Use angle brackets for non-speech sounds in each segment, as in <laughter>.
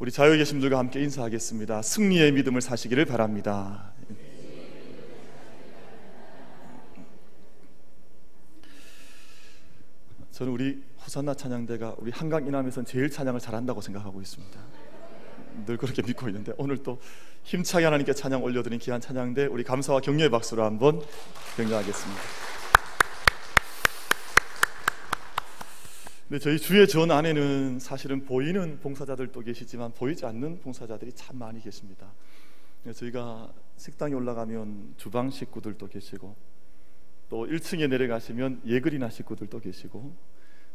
우리 자유에 계신 분들과 함께 인사하겠습니다. 승리의 믿음을 사시기를 바랍니다. 저는 우리 호산나 찬양대가 우리 한강 이남에선 제일 찬양을 잘한다고 생각하고 있습니다. 늘 그렇게 믿고 있는데 오늘 또 힘차게 하나님께 찬양 올려드린 귀한 찬양대 우리 감사와 격려의 박수로 한번 격려하겠습니다. 근데 저희 주의 전 안에는 사실은 보이는 봉사자들도 계시지만 보이지 않는 봉사자들이 참 많이 계십니다. 저희가 식당에 올라가면 주방 식구들도 계시고 또 1층에 내려가시면 예그리나 식구들도 계시고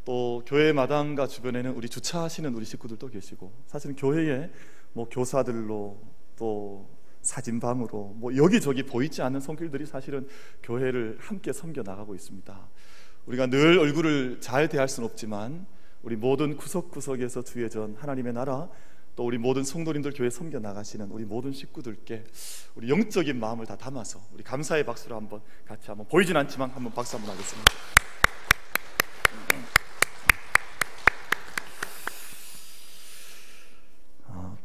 또 교회 마당과 주변에는 우리 주차하시는 우리 식구들도 계시고 사실은 교회에 뭐 교사들로 또 사진방으로 뭐 여기저기 보이지 않는 손길들이 사실은 교회를 함께 섬겨 나가고 있습니다. 우리가 늘 얼굴을 잘 대할 수는 없지만 우리 모든 구석구석에서 주의 전 하나님의 나라 또 우리 모든 성도님들 교회 섬겨 나가시는 우리 모든 식구들께 우리 영적인 마음을 다 담아서 우리 감사의 박수로 한번 같이 한번 보이진 않지만 한번 박수 한번 하겠습니다.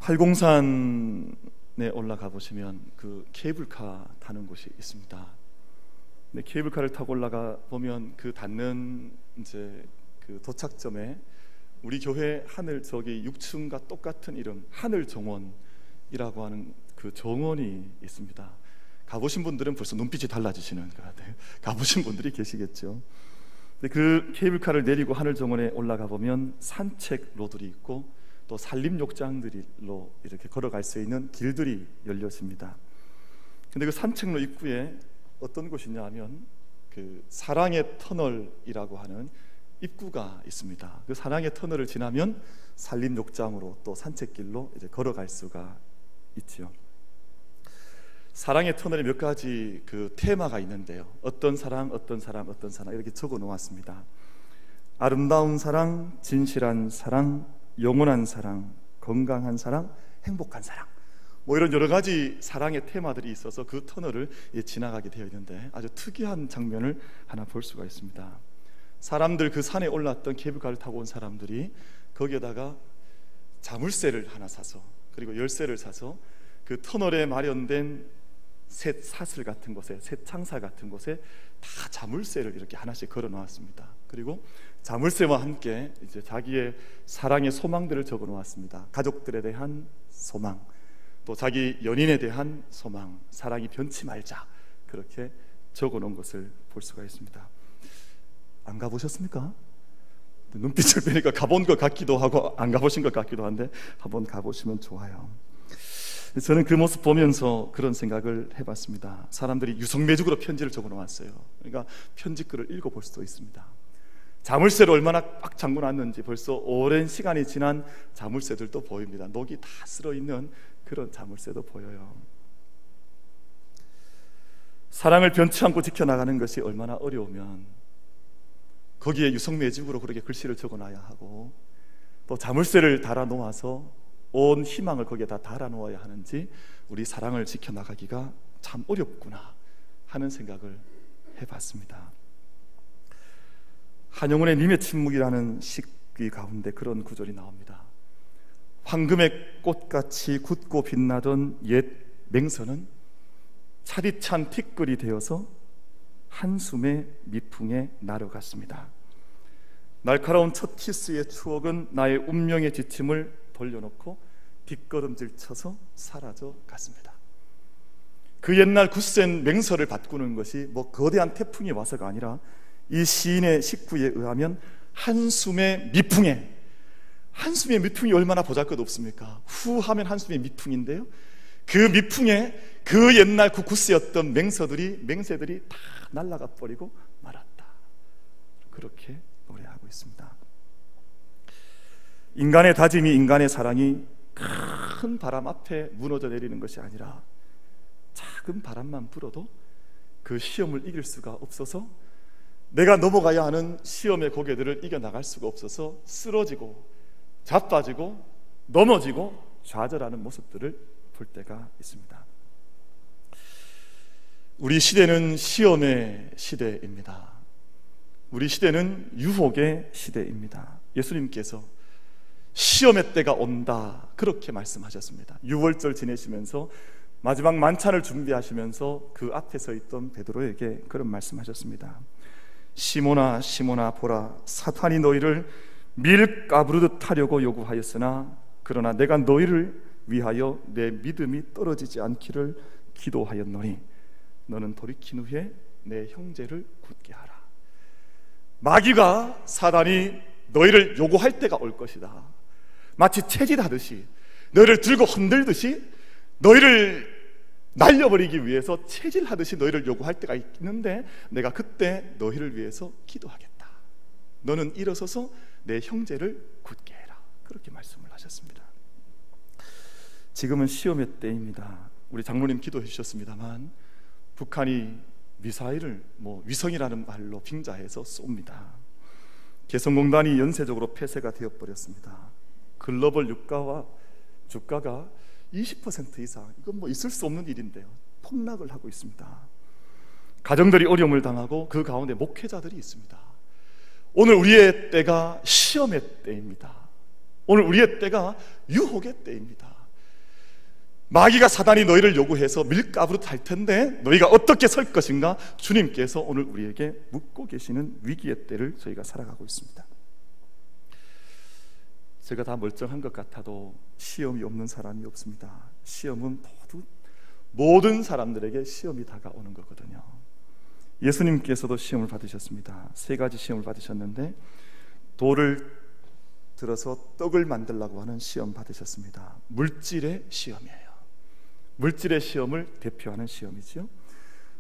803에 올라가 보시면 그 케이블카 타는 곳이 있습니다. 근 케이블카를 타고 올라가 보면 그 닿는 이제 그 도착점에 우리 교회 하늘 저기 6층과 똑같은 이름 하늘 정원이라고 하는 그 정원이 있습니다. 가보신 분들은 벌써 눈빛이 달라지시는 것 같아요. <laughs> 가보신 분들이 계시겠죠. 근데 그 케이블카를 내리고 하늘 정원에 올라가 보면 산책 로들이 있고 또 산림 욕장들로 이렇게 걸어갈 수 있는 길들이 열렸습니다. 근데 그 산책로 입구에 어떤 곳이냐 하면 그 사랑의 터널이라고 하는 입구가 있습니다. 그 사랑의 터널을 지나면 산림욕장으로 또 산책길로 이제 걸어갈 수가 있지요. 사랑의 터널에 몇 가지 그 테마가 있는데요. 어떤 사랑, 어떤 사람, 어떤 사랑 이렇게 적어 놓았습니다. 아름다운 사랑, 진실한 사랑, 영원한 사랑, 건강한 사랑, 행복한 사랑. 뭐 이런 여러 가지 사랑의 테마들이 있어서 그 터널을 지나가게 되어 있는데 아주 특이한 장면을 하나 볼 수가 있습니다. 사람들 그 산에 올랐던 케이블카를 타고 온 사람들이 거기에다가 자물쇠를 하나 사서 그리고 열쇠를 사서 그 터널에 마련된 새 사슬 같은 곳에 새 창살 같은 곳에 다 자물쇠를 이렇게 하나씩 걸어 놓았습니다. 그리고 자물쇠와 함께 이제 자기의 사랑의 소망들을 적어 놓았습니다. 가족들에 대한 소망, 또 자기 연인에 대한 소망, 사랑이 변치 말자 그렇게 적어 놓은 것을 볼 수가 있습니다. 안 가보셨습니까? 눈빛을 보니까 가본 것 같기도 하고 안 가보신 것 같기도 한데 한번 가보시면 좋아요. 저는 그 모습 보면서 그런 생각을 해봤습니다. 사람들이 유성매죽으로 편지를 적어 놓았어요. 그러니까 편지글을 읽어볼 수도 있습니다. 자물쇠를 얼마나 꽉 잠궈 놨는지 벌써 오랜 시간이 지난 자물쇠들도 보입니다. 녹이 다 쓸어 있는 그런 자물쇠도 보여요. 사랑을 변치 않고 지켜나가는 것이 얼마나 어려우면 거기에 유성매직으로 그렇게 글씨를 적어놔야 하고 또 자물쇠를 달아 놓아서 온 희망을 거기에 다 달아 놓아야 하는지 우리 사랑을 지켜나가기가 참 어렵구나 하는 생각을 해봤습니다. 한영훈의 님의 침묵이라는 식귀 가운데 그런 구절이 나옵니다. 황금의 꽃같이 굳고 빛나던 옛 맹선은 차디찬 티끌이 되어서 한숨의 미풍에 날아갔습니다. 날카로운 첫 키스의 추억은 나의 운명의 지침을 돌려놓고 뒷걸음질 쳐서 사라져 갔습니다. 그 옛날 굳센 맹서를 바꾸는 것이 뭐 거대한 태풍이 와서가 아니라 이 시인의 식구에 의하면 한숨의 미풍에 한숨의 미풍이 얼마나 보잘것없습니까? 후 하면 한숨의 미풍인데요. 그 미풍에 그 옛날 구구스였던 맹서들이 맹세들이 다 날아가 버리고 말았다. 그렇게 노래하고 있습니다. 인간의 다짐이 인간의 사랑이 큰 바람 앞에 무너져 내리는 것이 아니라 작은 바람만 불어도 그 시험을 이길 수가 없어서 내가 넘어가야 하는 시험의 고개들을 이겨나갈 수가 없어서 쓰러지고 자빠지고 넘어지고 좌절하는 모습들을 볼 때가 있습니다. 우리 시대는 시험의 시대입니다. 우리 시대는 유혹의 시대입니다. 예수님께서 시험의 때가 온다. 그렇게 말씀하셨습니다. 6월절 지내시면서 마지막 만찬을 준비하시면서 그 앞에 서 있던 베드로에게 그런 말씀하셨습니다. 시모나 시모나 보라 사탄이 너희를 밀가부르듯 하려고 요구하였으나 그러나 내가 너희를 위하여 내 믿음이 떨어지지 않기를 기도하였노니 너는 돌이킨 후에 내 형제를 굳게 하라. 마귀가 사단이 너희를 요구할 때가 올 것이다. 마치 체질하듯이 너희를 들고 흔들듯이 너희를 날려버리기 위해서 체질하듯이 너희를 요구할 때가 있는데 내가 그때 너희를 위해서 기도하겠다. 너는 일어서서 내 형제를 굳게 해라. 그렇게 말씀을 하셨습니다. 지금은 시험의 때입니다. 우리 장로님 기도해 주셨습니다만 북한이 미사일을 뭐 위성이라는 말로 빙자해서 쏩니다. 개성공단이 연쇄적으로 폐쇄가 되어 버렸습니다. 글로벌 유가와 주가가 20% 이상 이건 뭐 있을 수 없는 일인데요. 폭락을 하고 있습니다. 가정들이 어려움을 당하고 그 가운데 목회자들이 있습니다. 오늘 우리의 때가 시험의 때입니다. 오늘 우리의 때가 유혹의 때입니다. 마귀가 사단이 너희를 요구해서 밀가부로 탈 텐데 너희가 어떻게 설 것인가 주님께서 오늘 우리에게 묻고 계시는 위기의 때를 저희가 살아가고 있습니다. 제가 다 멀쩡한 것 같아도 시험이 없는 사람이 없습니다. 시험은 모든 사람들에게 시험이 다가오는 거거든요. 예수님께서도 시험을 받으셨습니다. 세 가지 시험을 받으셨는데 돌을 들어서 떡을 만들라고 하는 시험 받으셨습니다. 물질의 시험이에요. 물질의 시험을 대표하는 시험이죠.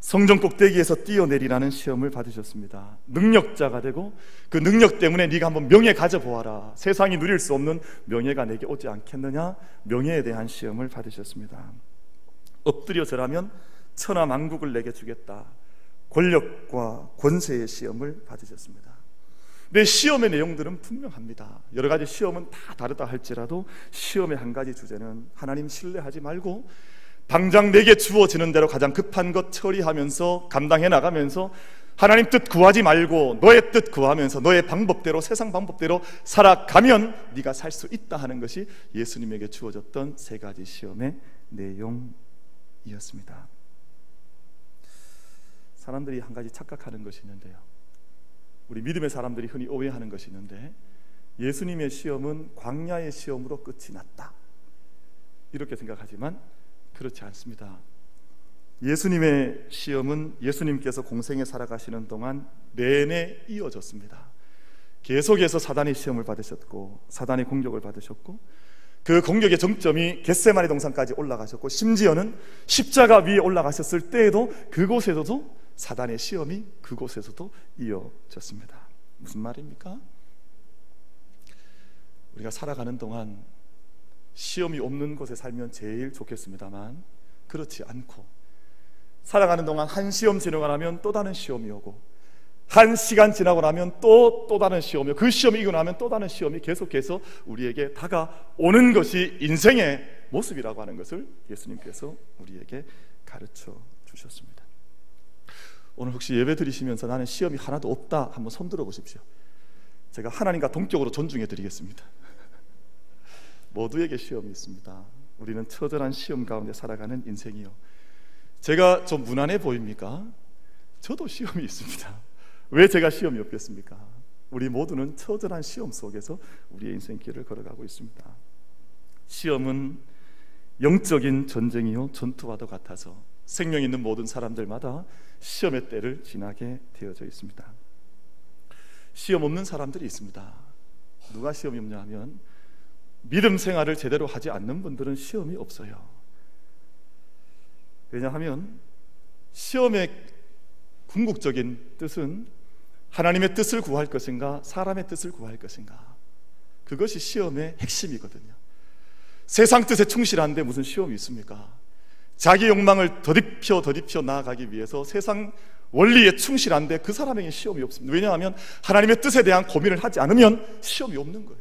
성전 꼭대기에서 뛰어내리라는 시험을 받으셨습니다. 능력자가 되고 그 능력 때문에 네가 한번 명예 가져보아라. 세상이 누릴 수 없는 명예가 내게 오지 않겠느냐? 명예에 대한 시험을 받으셨습니다. 엎드려 절하면 천하 만국을 내게 주겠다. 권력과 권세의 시험을 받으셨습니다. 내 시험의 내용들은 분명합니다. 여러 가지 시험은 다 다르다 할지라도 시험의 한 가지 주제는 하나님 신뢰하지 말고 당장 내게 주어지는 대로 가장 급한 것 처리하면서 감당해 나가면서 하나님 뜻 구하지 말고 너의 뜻 구하면서 너의 방법대로 세상 방법대로 살아가면 네가 살 수 있다 하는 것이 예수님에게 주어졌던 세 가지 시험의 내용이었습니다. 사람들이 한 가지 착각하는 것이 있는데요. 우리 믿음의 사람들이 흔히 오해하는 것이 있는데 예수님의 시험은 광야의 시험으로 끝이 났다. 이렇게 생각하지만 그렇지 않습니다. 예수님의 시험은 예수님께서 공생에 살아가시는 동안 내내 이어졌습니다. 계속해서 사단의 시험을 받으셨고 사단의 공격을 받으셨고 그 공격의 정점이 겟세마네 동산까지 올라가셨고 심지어는 십자가 위에 올라가셨을 때에도 그곳에서도 사단의 시험이 그곳에서도 이어졌습니다. 무슨 말입니까? 우리가 살아가는 동안 시험이 없는 곳에 살면 제일 좋겠습니다만 그렇지 않고 살아가는 동안 한 시험 지나고 나면 또 다른 시험이 오고 한 시간 지나고 나면 또 또 다른 시험이 그 시험이 이고 나면 또 다른 시험이 계속해서 우리에게 다가오는 것이 인생의 모습이라고 하는 것을 예수님께서 우리에게 가르쳐 주셨습니다. 오늘 혹시 예배 드리시면서 나는 시험이 하나도 없다 한번 손 들어 보십시오. 제가 하나님과 동격으로 존중해 드리겠습니다. <laughs> 모두에게 시험이 있습니다. 우리는 처절한 시험 가운데 살아가는 인생이요. 제가 좀 무난해 보입니까? 저도 시험이 있습니다. 왜 제가 시험이 없겠습니까? 우리 모두는 처절한 시험 속에서 우리의 인생길을 걸어가고 있습니다. 시험은 영적인 전쟁이요 전투와도 같아서 생명 있는 모든 사람들마다 시험의 때를 지나게 되어져 있습니다. 시험 없는 사람들이 있습니다. 누가 시험이 없냐 하면 믿음 생활을 제대로 하지 않는 분들은 시험이 없어요. 왜냐하면 시험의 궁극적인 뜻은 하나님의 뜻을 구할 것인가, 사람의 뜻을 구할 것인가. 그것이 시험의 핵심이거든요. 세상 뜻에 충실한데 무슨 시험이 있습니까? 자기 욕망을 더딥혀 더딥혀 나아가기 위해서 세상 원리에 충실한데 그 사람에게 시험이 없습니다. 왜냐하면 하나님의 뜻에 대한 고민을 하지 않으면 시험이 없는 거예요.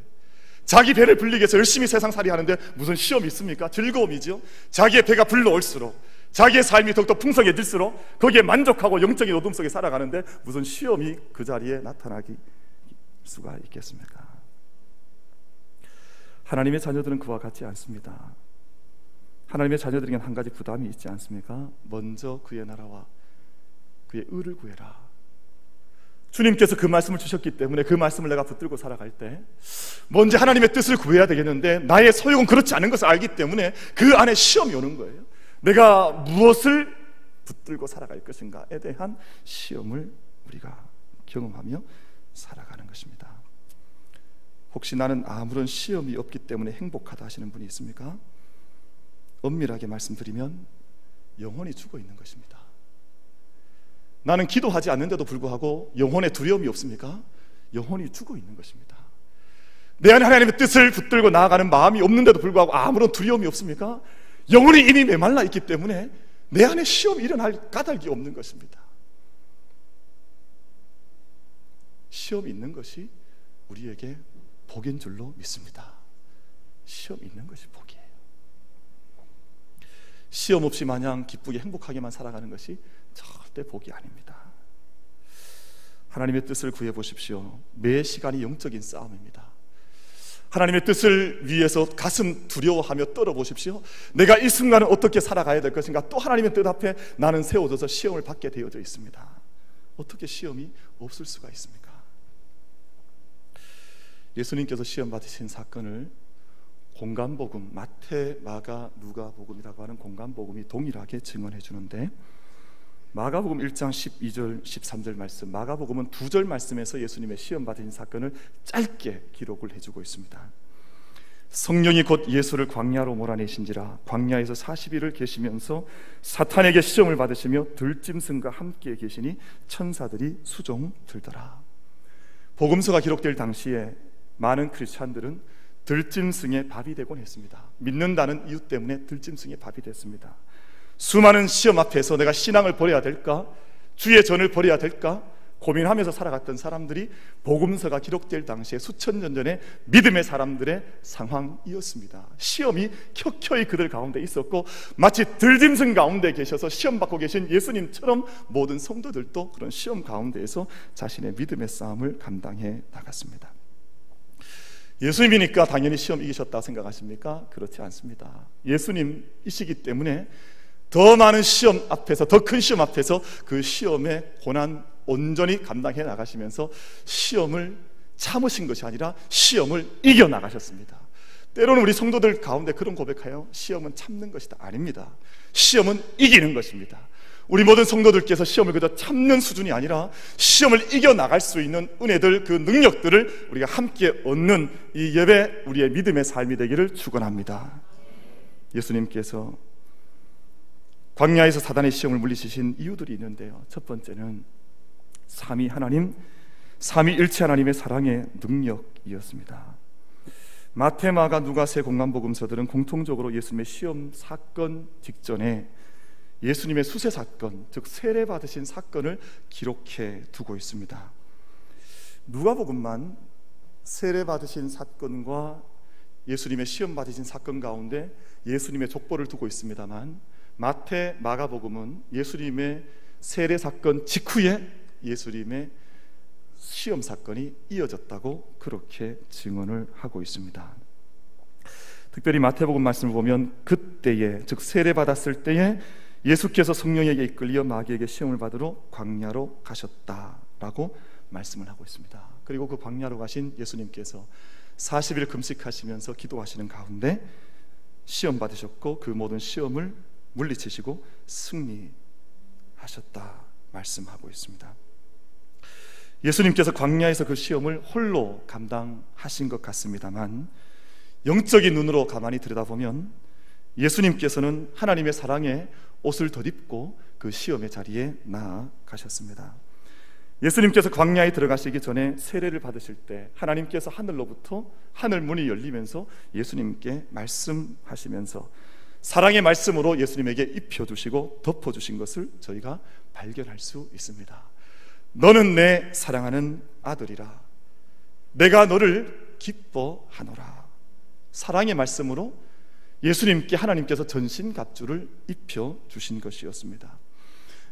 자기 배를 불리기 위해서 열심히 세상 살이 하는데 무슨 시험이 있습니까? 즐거움이죠. 자기의 배가 불러올수록 자기의 삶이 더욱더 풍성해질수록 거기에 만족하고 영적인 어둠 속에 살아가는데 무슨 시험이 그 자리에 나타나기 수가 있겠습니까? 하나님의 자녀들은 그와 같지 않습니다. 하나님의 자녀들에게는 한 가지 부담이 있지 않습니까? 먼저 그의 나라와 그의 의를 구해라. 주님께서 그 말씀을 주셨기 때문에 그 말씀을 내가 붙들고 살아갈 때 먼저 하나님의 뜻을 구해야 되겠는데 나의 소욕은 그렇지 않은 것을 알기 때문에 그 안에 시험이 오는 거예요. 내가 무엇을 붙들고 살아갈 것인가에 대한 시험을 우리가 경험하며 살아가는 것입니다. 혹시 나는 아무런 시험이 없기 때문에 행복하다 하시는 분이 있습니까? 엄밀하게 말씀드리면 영혼이 죽어 있는 것입니다. 나는 기도하지 않는데도 불구하고 영혼에 두려움이 없습니까? 영혼이 죽어 있는 것입니다. 내 안에 하나님의 뜻을 붙들고 나아가는 마음이 없는데도 불구하고 아무런 두려움이 없습니까? 영혼이 이미 메말라 있기 때문에 내 안에 시험이 일어날 까닭이 없는 것입니다. 시험이 있는 것이 우리에게 복인 줄로 믿습니다. 시험 있는 것이 복이에요. 시험 없이 마냥 기쁘게 행복하게만 살아가는 것이 절대 복이 아닙니다. 하나님의 뜻을 구해 보십시오. 매 시간이 영적인 싸움입니다. 하나님의 뜻을 위해서 가슴 두려워하며 떨어 보십시오. 내가 이 순간은 어떻게 살아가야 될 것인가? 또 하나님의 뜻 앞에 나는 세워져서 시험을 받게 되어져 있습니다. 어떻게 시험이 없을 수가 있습니까? 예수님께서 시험 받으신 사건을 공간복음 마태, 마가, 누가복음이라고 하는 공간복음이 동일하게 증언해 주는데 마가복음 1장 12절 13절 말씀 마가복음은 두 절 말씀에서 예수님의 시험 받으신 사건을 짧게 기록을 해주고 있습니다. 성령이 곧 예수를 광야로 몰아내신지라 광야에서 40일을 계시면서 사탄에게 시험을 받으시며 들짐승과 함께 계시니 천사들이 수종 들더라. 복음서가 기록될 당시에 많은 크리스찬들은 들짐승의 밥이 되곤 했습니다. 믿는다는 이유 때문에 들짐승의 밥이 됐습니다. 수많은 시험 앞에서 내가 신앙을 버려야 될까? 주의 전을 버려야 될까? 고민하면서 살아갔던 사람들이 복음서가 기록될 당시에 수천 년 전에 믿음의 사람들의 상황이었습니다. 시험이 켜켜이 그들 가운데 있었고 마치 들짐승 가운데 계셔서 시험 받고 계신 예수님처럼 모든 성도들도 그런 시험 가운데에서 자신의 믿음의 싸움을 감당해 나갔습니다. 예수님이니까 당연히 시험 이기셨다 생각하십니까? 그렇지 않습니다. 예수님이시기 때문에 더 많은 시험 앞에서 더 큰 시험 앞에서 그 시험의 고난 온전히 감당해 나가시면서 시험을 참으신 것이 아니라 시험을 이겨 나가셨습니다. 때로는 우리 성도들 가운데 그런 고백하여 시험은 참는 것이다 아닙니다. 시험은 이기는 것입니다. 우리 모든 성도들께서 시험을 그저 참는 수준이 아니라 시험을 이겨 나갈 수 있는 은혜들 그 능력들을 우리가 함께 얻는 이 예배 우리의 믿음의 삶이 되기를 축원합니다. 예수님께서 광야에서 사단의 시험을 물리치신 이유들이 있는데요. 첫 번째는 삼위 하나님, 삼위일체 하나님의 사랑의 능력이었습니다. 마테마가 누가세 공간복음서들은 공통적으로 예수님의 시험 사건 직전에 예수님의 수세 사건, 즉 세례 받으신 사건을 기록해 두고 있습니다. 누가복음만 세례 받으신 사건과 예수님의 시험 받으신 사건 가운데 예수님의 족보를 두고 있습니다만 마태, 마가복음은 예수님의 세례 사건 직후에 예수님의 시험 사건이 이어졌다고 그렇게 증언을 하고 있습니다. 특별히 마태복음 말씀을 보면 그때에 즉 세례 받았을 때에 예수께서 성령에게 이끌려 마귀에게 시험을 받으러 광야로 가셨다라고 말씀을 하고 있습니다. 그리고 그 광야로 가신 예수님께서 40일 금식하시면서 기도하시는 가운데 시험 받으셨고 그 모든 시험을 물리치시고 승리하셨다 말씀하고 있습니다. 예수님께서 광야에서 그 시험을 홀로 감당하신 것 같습니다만 영적인 눈으로 가만히 들여다보면 예수님께서는 하나님의 사랑에 옷을 덧입고 그 시험의 자리에 나아가셨습니다. 예수님께서 광야에 들어가시기 전에 세례를 받으실 때 하나님께서 하늘로부터 하늘 문이 열리면서 예수님께 말씀하시면서 사랑의 말씀으로 예수님에게 입혀 주시고 덮어 주신 것을 저희가 발견할 수 있습니다. 너는 내 사랑하는 아들이라. 내가 너를 기뻐하노라. 사랑의 말씀으로 예수님께 하나님께서 전신 갑주를 입혀 주신 것이었습니다.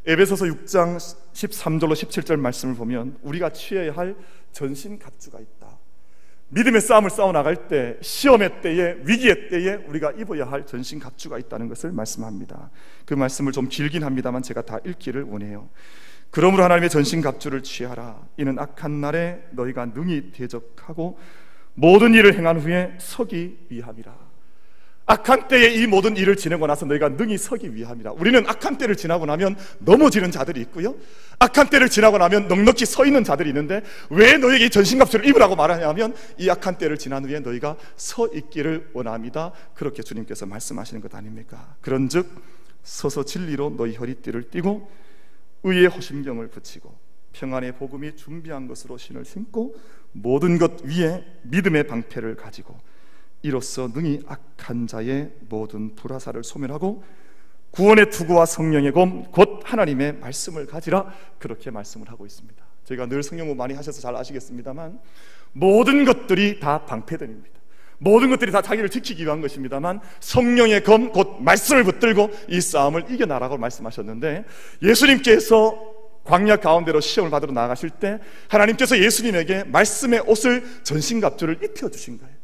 에베소서 6장 13절로 17절 말씀을 보면 우리가 취해야 할 전신 갑주가 있다. 믿음의 싸움을 싸워 나갈 때 시험의 때에 위기의 때에 우리가 입어야 할 전신 갑주가 있다는 것을 말씀합니다. 그 말씀을 좀 길긴 합니다만 제가 다 읽기를 원해요. 그러므로 하나님의 전신 갑주를 취하라. 이는 악한 날에 너희가 능히 대적하고 모든 일을 행한 후에 서기 위함이라. 악한 때에 이 모든 일을 지내고 나서 너희가 능히 서기 위함이라. 우리는 악한 때를 지나고 나면 넘어지는 자들이 있고요. 악한 때를 지나고 나면 넉넉히 서 있는 자들이 있는데 왜 너에게 전신갑주를 입으라고 말하냐면 이 악한 때를 지난 후에 너희가 서 있기를 원합니다. 그렇게 주님께서 말씀하시는 것 아닙니까? 그런즉 서서 진리로 너희 허리띠를 띠고 의의 허심경을 붙이고 평안의 복음이 준비한 것으로 신을 신고 모든 것 위에 믿음의 방패를 가지고 이로써 능히 악한 자의 모든 불화사를 소멸하고 구원의 투구와 성령의 검 곧 하나님의 말씀을 가지라 그렇게 말씀을 하고 있습니다. 저희가 늘 성경을 많이 하셔서 잘 아시겠습니다만 모든 것들이 다 방패들입니다. 모든 것들이 다 자기를 지키기 위한 것입니다만 성령의 검 곧 말씀을 붙들고 이 싸움을 이겨나라고 말씀하셨는데 예수님께서 광야 가운데로 시험을 받으러 나가실 때 하나님께서 예수님에게 말씀의 옷을 전신갑주를 입혀 주신 거예요.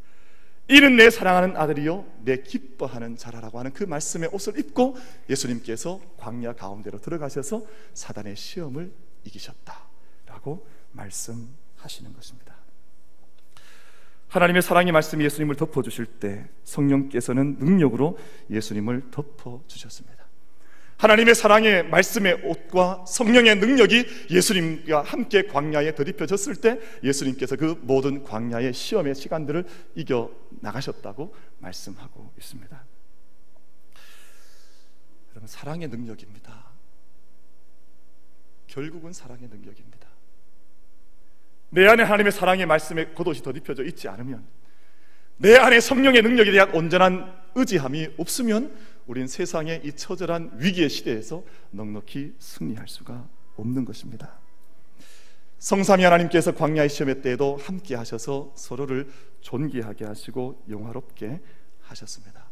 이는 내 사랑하는 아들이요 내 기뻐하는 자라라고 하는 그 말씀의 옷을 입고 예수님께서 광야 가운데로 들어가셔서 사단의 시험을 이기셨다라고 말씀하시는 것입니다. 하나님의 사랑의 말씀이 예수님을 덮어 주실 때 성령께서는 능력으로 예수님을 덮어 주셨습니다. 하나님의 사랑의 말씀의 옷과 성령의 능력이 예수님과 함께 광야에 덧입혀졌을 때 예수님께서 그 모든 광야의 시험의 시간들을 이겨 나가셨다고 말씀하고 있습니다. 여러분 사랑의 능력입니다. 결국은 사랑의 능력입니다. 내 안에 하나님의 사랑의 말씀의 겉옷이 덧입혀져 있지 않으면 내 안에 성령의 능력에 대한 온전한 의지함이 없으면 우린 세상의 이 처절한 위기의 시대에서 넉넉히 승리할 수가 없는 것입니다. 성삼위 하나님께서 광야의 시험의 때에도 함께 하셔서 서로를 존귀하게 하시고 영화롭게 하셨습니다.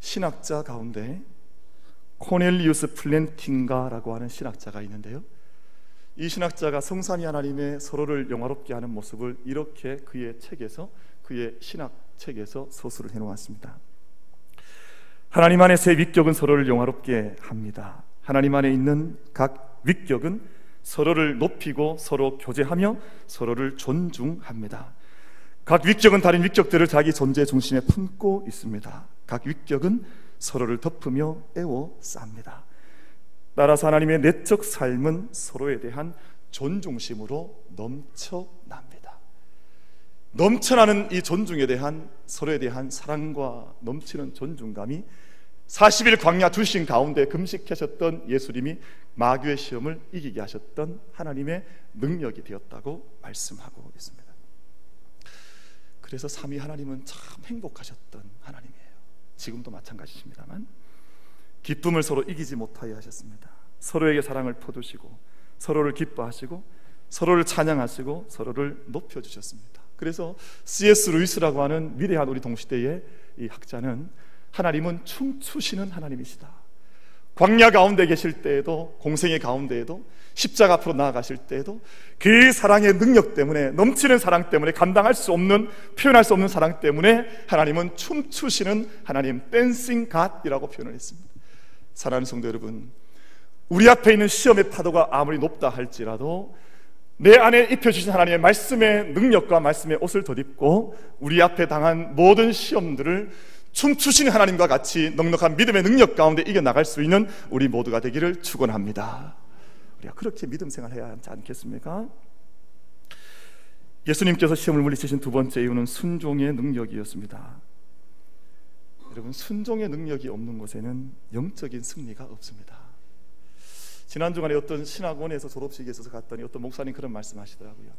신학자 가운데 코넬리우스 플랜팅가라고 하는 신학자가 있는데요. 이 신학자가 성삼위 하나님의 서로를 영화롭게 하는 모습을 이렇게 그의 책에서 그의 신학 책에서 서술을 해놓았습니다. 하나님 안에 새 위격은 서로를 영화롭게 합니다. 하나님 안에 있는 각 위격은 서로를 높이고 서로 교제하며 서로를 존중합니다. 각 위격은 다른 위격들을 자기 존재 중심에 품고 있습니다. 각 위격은 서로를 덮으며 애워 쌉니다. 따라서 하나님의 내적 삶은 서로에 대한 존중심으로 넘쳐납니다. 넘쳐나는 이 존중에 대한 서로에 대한 사랑과 넘치는 존중감이 40일 광야 두신 가운데 금식하셨던 예수님이 마귀의 시험을 이기게 하셨던 하나님의 능력이 되었다고 말씀하고 있습니다. 그래서 삼위 하나님은 참 행복하셨던 하나님이에요. 지금도 마찬가지입니다만 기쁨을 서로 이기지 못하게 하셨습니다. 서로에게 사랑을 퍼두시고 서로를 기뻐하시고 서로를 찬양하시고 서로를 높여 주셨습니다. 그래서 C.S. 루이스라고 하는 위대한 우리 동시대의 이 학자는 하나님은 춤추시는 하나님이시다. 광야 가운데 계실 때에도 공생의 가운데에도 십자가 앞으로 나아가실 때에도 그 사랑의 능력 때문에 넘치는 사랑 때문에 감당할 수 없는 표현할 수 없는 사랑 때문에 하나님은 춤추시는 하나님 댄싱 갓이라고 표현을 했습니다. 사랑하는 성도 여러분, 우리 앞에 있는 시험의 파도가 아무리 높다 할지라도 내 안에 입혀주신 하나님의 말씀의 능력과 말씀의 옷을 덧입고 우리 앞에 당한 모든 시험들을 춤추시는 하나님과 같이 넉넉한 믿음의 능력 가운데 이겨나갈 수 있는 우리 모두가 되기를 축원합니다. 우리가 그렇게 믿음 생활해야 하지 않겠습니까? 예수님께서 시험을 물리치신 두 번째 이유는 순종의 능력이었습니다. 여러분 순종의 능력이 없는 곳에는 영적인 승리가 없습니다. 지난 주간에 어떤 신학원에서 졸업식에 있어서 갔더니 어떤 목사님 그런 말씀하시더라고요.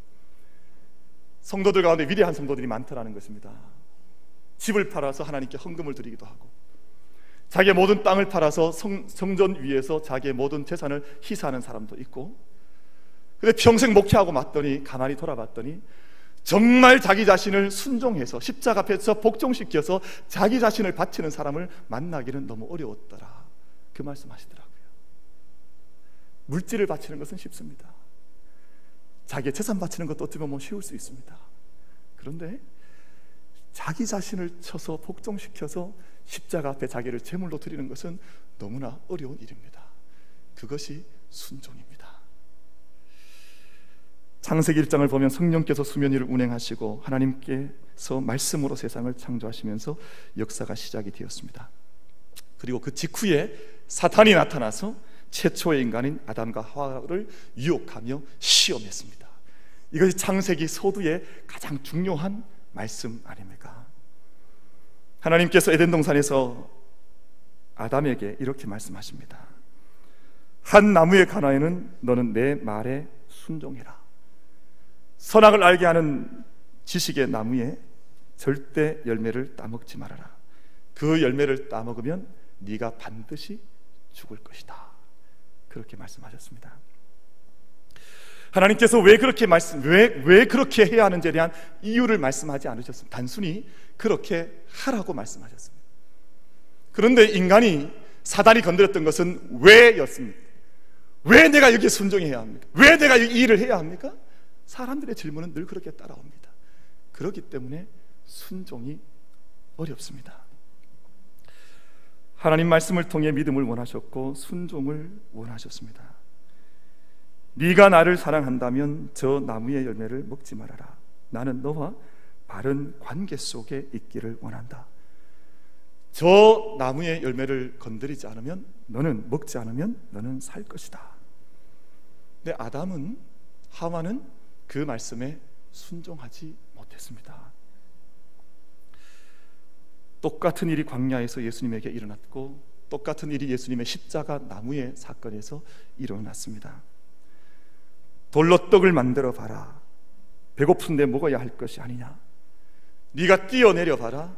성도들 가운데 위대한 성도들이 많더라는 것입니다. 집을 팔아서 하나님께 헌금을 드리기도 하고 자기의 모든 땅을 팔아서 성, 전 위에서 자기의 모든 재산을 희사하는 사람도 있고 근데 평생 목회하고 맞더니 가만히 돌아봤더니 정말 자기 자신을 순종해서 십자가 앞에서 복종시켜서 자기 자신을 바치는 사람을 만나기는 너무 어려웠더라. 그 말씀하시더라고요. 물질을 바치는 것은 쉽습니다. 자기의 재산 바치는 것도 어떻게 보면 쉬울 수 있습니다. 그런데 자기 자신을 쳐서 복종시켜서 십자가 앞에 자기를 제물로 드리는 것은 너무나 어려운 일입니다. 그것이 순종입니다. 창세기 1장을 보면 성령께서 수면 위를 운행하시고 하나님께서 말씀으로 세상을 창조하시면서 역사가 시작이 되었습니다. 그리고 그 직후에 사탄이 나타나서 최초의 인간인 아담과 하와를 유혹하며 시험했습니다. 이것이 창세기 소두의 가장 중요한 말씀 아닙니까? 하나님께서 에덴 동산에서 아담에게 이렇게 말씀하십니다. 한 나무에 관하여는 너는 내 말에 순종해라. 선악을 알게 하는 지식의 나무에 절대 열매를 따먹지 말아라. 그 열매를 따먹으면 네가 반드시 죽을 것이다. 그렇게 말씀하셨습니다. 하나님께서 왜 그렇게 말씀 왜 왜 그렇게 해야 하는지에 대한 이유를 말씀하지 않으셨습니다. 단순히 그렇게 하라고 말씀하셨습니다. 그런데 인간이 사단이 건드렸던 것은 왜였습니까? 왜 내가 여기에 순종해야 합니까? 왜 내가 이 일을 해야 합니까? 사람들의 질문은 늘 그렇게 따라옵니다. 그렇기 때문에 순종이 어렵습니다. 하나님 말씀을 통해 믿음을 원하셨고 순종을 원하셨습니다. 네가 나를 사랑한다면 저 나무의 열매를 먹지 말아라. 나는 너와 바른 관계 속에 있기를 원한다. 저 나무의 열매를 건드리지 않으면 너는 먹지 않으면 너는 살 것이다. 근데 아담은 하와는 그 말씀에 순종하지 못했습니다. 똑같은 일이 광야에서 예수님에게 일어났고 똑같은 일이 예수님의 십자가 나무의 사건에서 일어났습니다. 돌로 떡을 만들어 봐라. 배고픈데 먹어야 할 것이 아니냐. 네가 뛰어내려 봐라.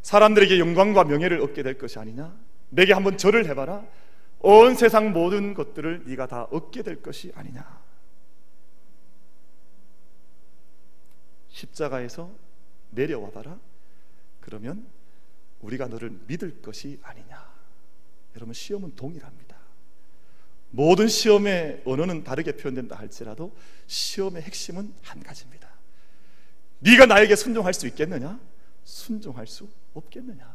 사람들에게 영광과 명예를 얻게 될 것이 아니냐. 내게 한번 절을 해봐라. 온 세상 모든 것들을 네가 다 얻게 될 것이 아니냐. 십자가에서 내려와 봐라. 그러면 우리가 너를 믿을 것이 아니냐. 여러분 시험은 동일합니다. 모든 시험의 언어는 다르게 표현된다 할지라도 시험의 핵심은 한 가지입니다. 네가 나에게 순종할 수 있겠느냐? 순종할 수 없겠느냐?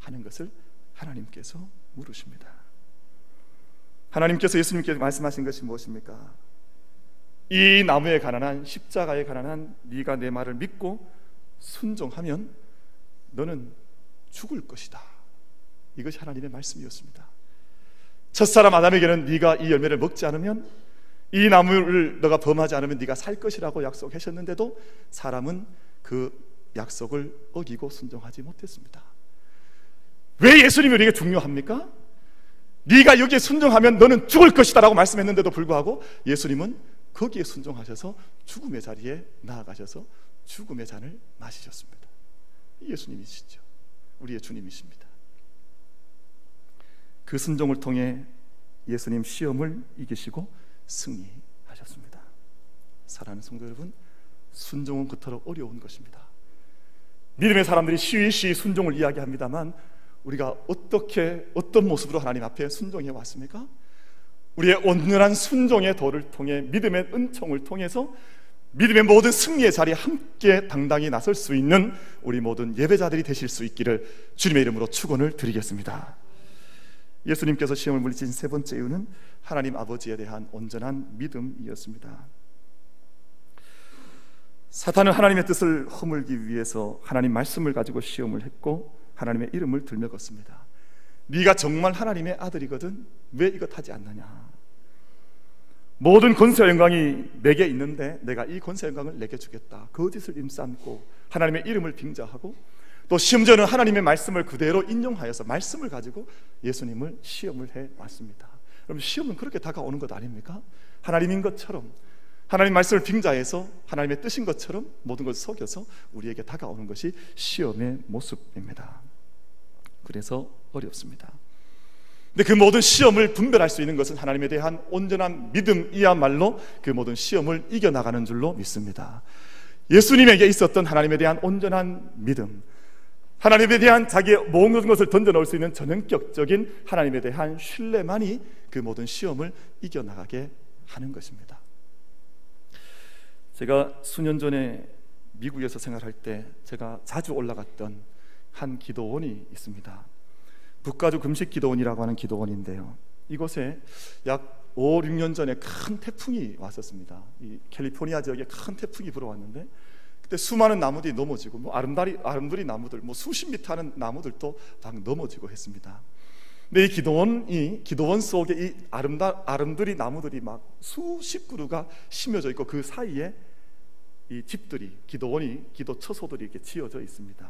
하는 것을 하나님께서 물으십니다. 하나님께서 예수님께 말씀하신 것이 무엇입니까? 이 나무에 가난한 십자가에 가난한 네가 내 말을 믿고 순종하면 너는 죽을 것이다. 이것이 하나님의 말씀이었습니다. 첫사람 아담에게는 네가 이 열매를 먹지 않으면 이 나무를 너가 범하지 않으면 네가 살 것이라고 약속하셨는데도 사람은 그 약속을 어기고 순종하지 못했습니다. 왜 예수님이 우리에게 중요합니까? 네가 여기에 순종하면 너는 죽을 것이다라고 말씀했는데도 불구하고 예수님은 거기에 순종하셔서 죽음의 자리에 나아가셔서 죽음의 잔을 마시셨습니다. 예수님이시죠. 우리의 주님이십니다. 그 순종을 통해 예수님 시험을 이기시고 승리하셨습니다. 사랑하는 성도 여러분, 순종은 그토록 어려운 것입니다. 믿음의 사람들이 시위시위 순종을 이야기합니다만 우리가 어떻게 어떤 모습으로 하나님 앞에 순종해 왔습니까? 우리의 온전한 순종의 도를 통해 믿음의 은총을 통해서 믿음의 모든 승리의 자리에 함께 당당히 나설 수 있는 우리 모든 예배자들이 되실 수 있기를 주님의 이름으로 축원을 드리겠습니다. 예수님께서 시험을 물리친 세 번째 이유는 하나님 아버지에 대한 온전한 믿음이었습니다. 사탄은 하나님의 뜻을 허물기 위해서 하나님 말씀을 가지고 시험을 했고 하나님의 이름을 들먹었습니다. 네가 정말 하나님의 아들이거든 왜 이것 하지 않느냐? 모든 권세와 영광이 내게 있는데 내가 이 권세와 영광을 내게 주겠다. 거짓을 임삼고 하나님의 이름을 빙자하고 또 심지어는 하나님의 말씀을 그대로 인용하여서 말씀을 가지고 예수님을 시험을 해 왔습니다. 그럼 시험은 그렇게 다가오는 것 아닙니까? 하나님인 것처럼 하나님 말씀을 빙자해서 하나님의 뜻인 것처럼 모든 것을 속여서 우리에게 다가오는 것이 시험의 모습입니다. 그래서 어렵습니다. 근데 그 모든 시험을 분별할 수 있는 것은 하나님에 대한 온전한 믿음이야말로 그 모든 시험을 이겨나가는 줄로 믿습니다. 예수님에게 있었던 하나님에 대한 온전한 믿음, 하나님에 대한 자기의 모든 것을 던져놓을 수 있는 전형격적인 하나님에 대한 신뢰만이 그 모든 시험을 이겨나가게 하는 것입니다. 제가 수년 전에 미국에서 생활할 때 제가 자주 올라갔던 한 기도원이 있습니다. 북가주 금식 기도원이라고 하는 기도원인데요. 이곳에 약 5, 6년 전에 큰 태풍이 왔었습니다. 이 캘리포니아 지역에 큰 태풍이 불어왔는데 그때 수많은 나무들이 넘어지고 뭐 아름다리 아름드리 나무들 뭐 수십 미터 하는 나무들도 막 넘어지고 했습니다. 근데 이 기도원이 기도원 속에 이 아름다 아름드리 나무들이 막 수십 그루가 심어져 있고 그 사이에 이 집들이 기도원이 기도 처소들이 이렇게 지어져 있습니다.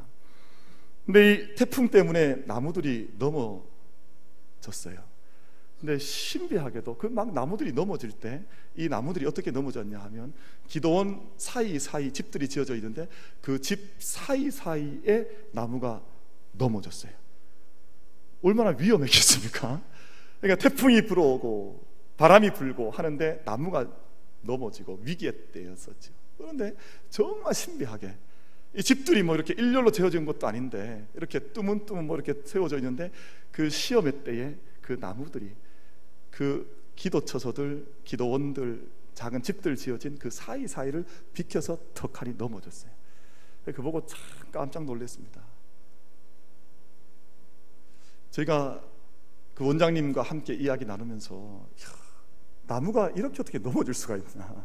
근데 이 태풍 때문에 나무들이 넘어졌어요. 근데 신비하게도 그 막 나무들이 넘어질 때 이 나무들이 어떻게 넘어졌냐 하면 기도원 사이사이 집들이 지어져 있는데 그 집 사이사이에 나무가 넘어졌어요. 얼마나 위험했겠습니까? 그러니까 태풍이 불어오고 바람이 불고 하는데 나무가 넘어지고 위기의 때였었죠. 그런데 정말 신비하게 이 집들이 뭐 이렇게 일렬로 지어진 것도 아닌데 이렇게 뚜문뚜문 뭐 이렇게 세워져 있는데 그 시험의 때에 그 나무들이 그 기도처소들, 기도원들, 작은 집들 지어진 그 사이사이를 비켜서 턱하니 넘어졌어요. 그 보고 참 깜짝 놀랐습니다. 저희가 그 원장님과 함께 이야기 나누면서 야, 나무가 이렇게 어떻게 넘어질 수가 있나.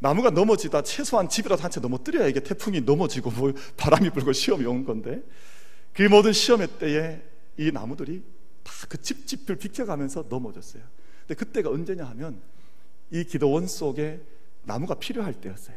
나무가 넘어지다 최소한 집이라도 한 채 넘어뜨려야 이게 태풍이 넘어지고 뭐 바람이 불고 시험이 온 건데 그 모든 시험의 때에 이 나무들이 다 그 집집을 비켜가면서 넘어졌어요. 근데 그때가 언제냐 하면 이 기도원 속에 나무가 필요할 때였어요.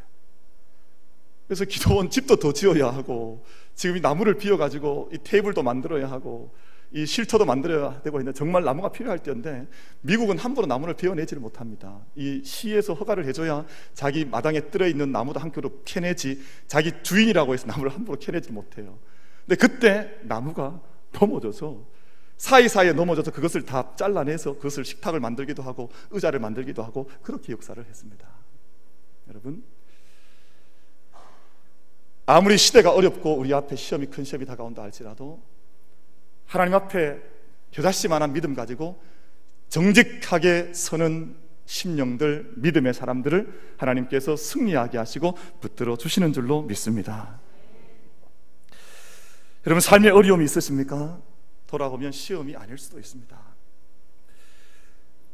그래서 기도원 집도 더 지어야 하고 지금 이 나무를 비워 가지고 이 테이블도 만들어야 하고 이 쉴터도 만들어야 되고 있는데 정말 나무가 필요할 때인데 미국은 함부로 나무를 베어내지를 못합니다. 이 시에서 허가를 해줘야 자기 마당에 들어 있는 나무도 한 그루 캐내지 자기 주인이라고 해서 <laughs> 나무를 함부로 캐내지 못해요. 근데 그때 나무가 넘어져서 사이사이에 넘어져서 그것을 다 잘라내서 그것을 식탁을 만들기도 하고 의자를 만들기도 하고 그렇게 역사를 했습니다. 여러분 아무리 시대가 어렵고 우리 앞에 시험이 큰 시험이 다가온다 할지라도 하나님 앞에 겨자씨만한 믿음 가지고 정직하게 서는 심령들 믿음의 사람들을 하나님께서 승리하게 하시고 붙들어 주시는 줄로 믿습니다. 여러분 삶에 어려움이 있으십니까? 돌아보면 시험이 아닐 수도 있습니다.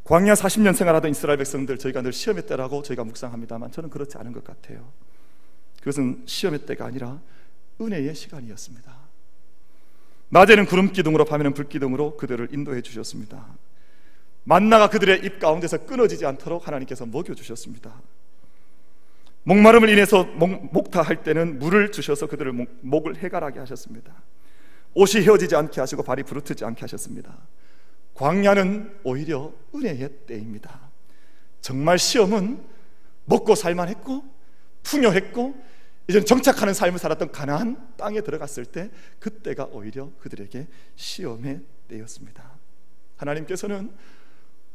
광야 40년 생활하던 이스라엘 백성들 저희가 늘 시험의 때라고 저희가 묵상합니다만 저는 그렇지 않은 것 같아요. 그것은 시험의 때가 아니라 은혜의 시간이었습니다. 낮에는 구름 기둥으로 밤에는 불 기둥으로 그들을 인도해 주셨습니다. 만나가 그들의 입 가운데서 끊어지지 않도록 하나님께서 먹여 주셨습니다. 목마름을 인해서 목, 목타할 때는 물을 주셔서 그들을 목, 목을 해갈하게 하셨습니다. 옷이 헤어지지 않게 하시고 발이 부르트지 않게 하셨습니다. 광야는 오히려 은혜의 때입니다. 정말 시험은 먹고 살만했고 풍요했고 이제 정착하는 삶을 살았던 가나안 땅에 들어갔을 때 그때가 오히려 그들에게 시험의 때였습니다. 하나님께서는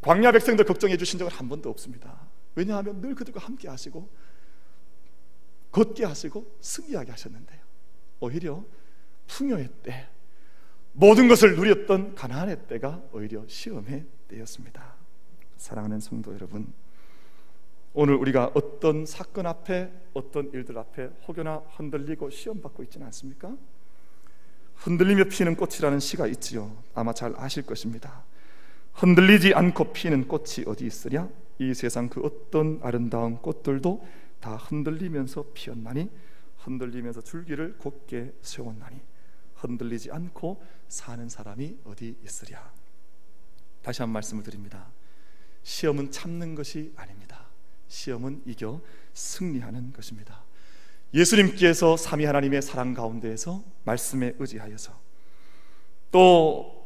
광야 백성들 걱정해 주신 적은 한 번도 없습니다. 왜냐하면 늘 그들과 함께 하시고 걷게 하시고 승리하게 하셨는데요. 오히려 풍요의 때 모든 것을 누렸던 가나안의 때가 오히려 시험의 때였습니다. 사랑하는 성도 여러분, 오늘 우리가 어떤 사건 앞에 어떤 일들 앞에 혹여나 흔들리고 시험 받고 있지는 않습니까? 흔들리며 피는 꽃이라는 시가 있지요. 아마 잘 아실 것입니다. 흔들리지 않고 피는 꽃이 어디 있으랴? 이 세상 그 어떤 아름다운 꽃들도 다 흔들리면서 피었나니 흔들리면서 줄기를 곧게 세웠나니 흔들리지 않고 사는 사람이 어디 있으랴. 다시 한 말씀을 드립니다. 시험은 참는 것이 아닙니다. 시험은 이겨 승리하는 것입니다. 예수님께서 삼위 하나님의 사랑 가운데에서 말씀에 의지하여서 또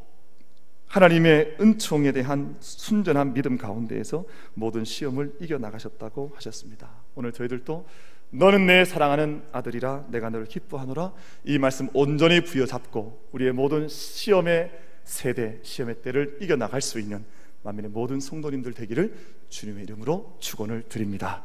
하나님의 은총에 대한 순전한 믿음 가운데에서 모든 시험을 이겨 나가셨다고 하셨습니다. 오늘 저희들도 너는 내 사랑하는 아들이라 내가 너를 기뻐하노라 이 말씀 온전히 부여잡고 우리의 모든 시험의 세대 시험의 때를 이겨 나갈 수 있는 만민의 모든 성도님들 되기를 주님의 이름으로 축원을 드립니다.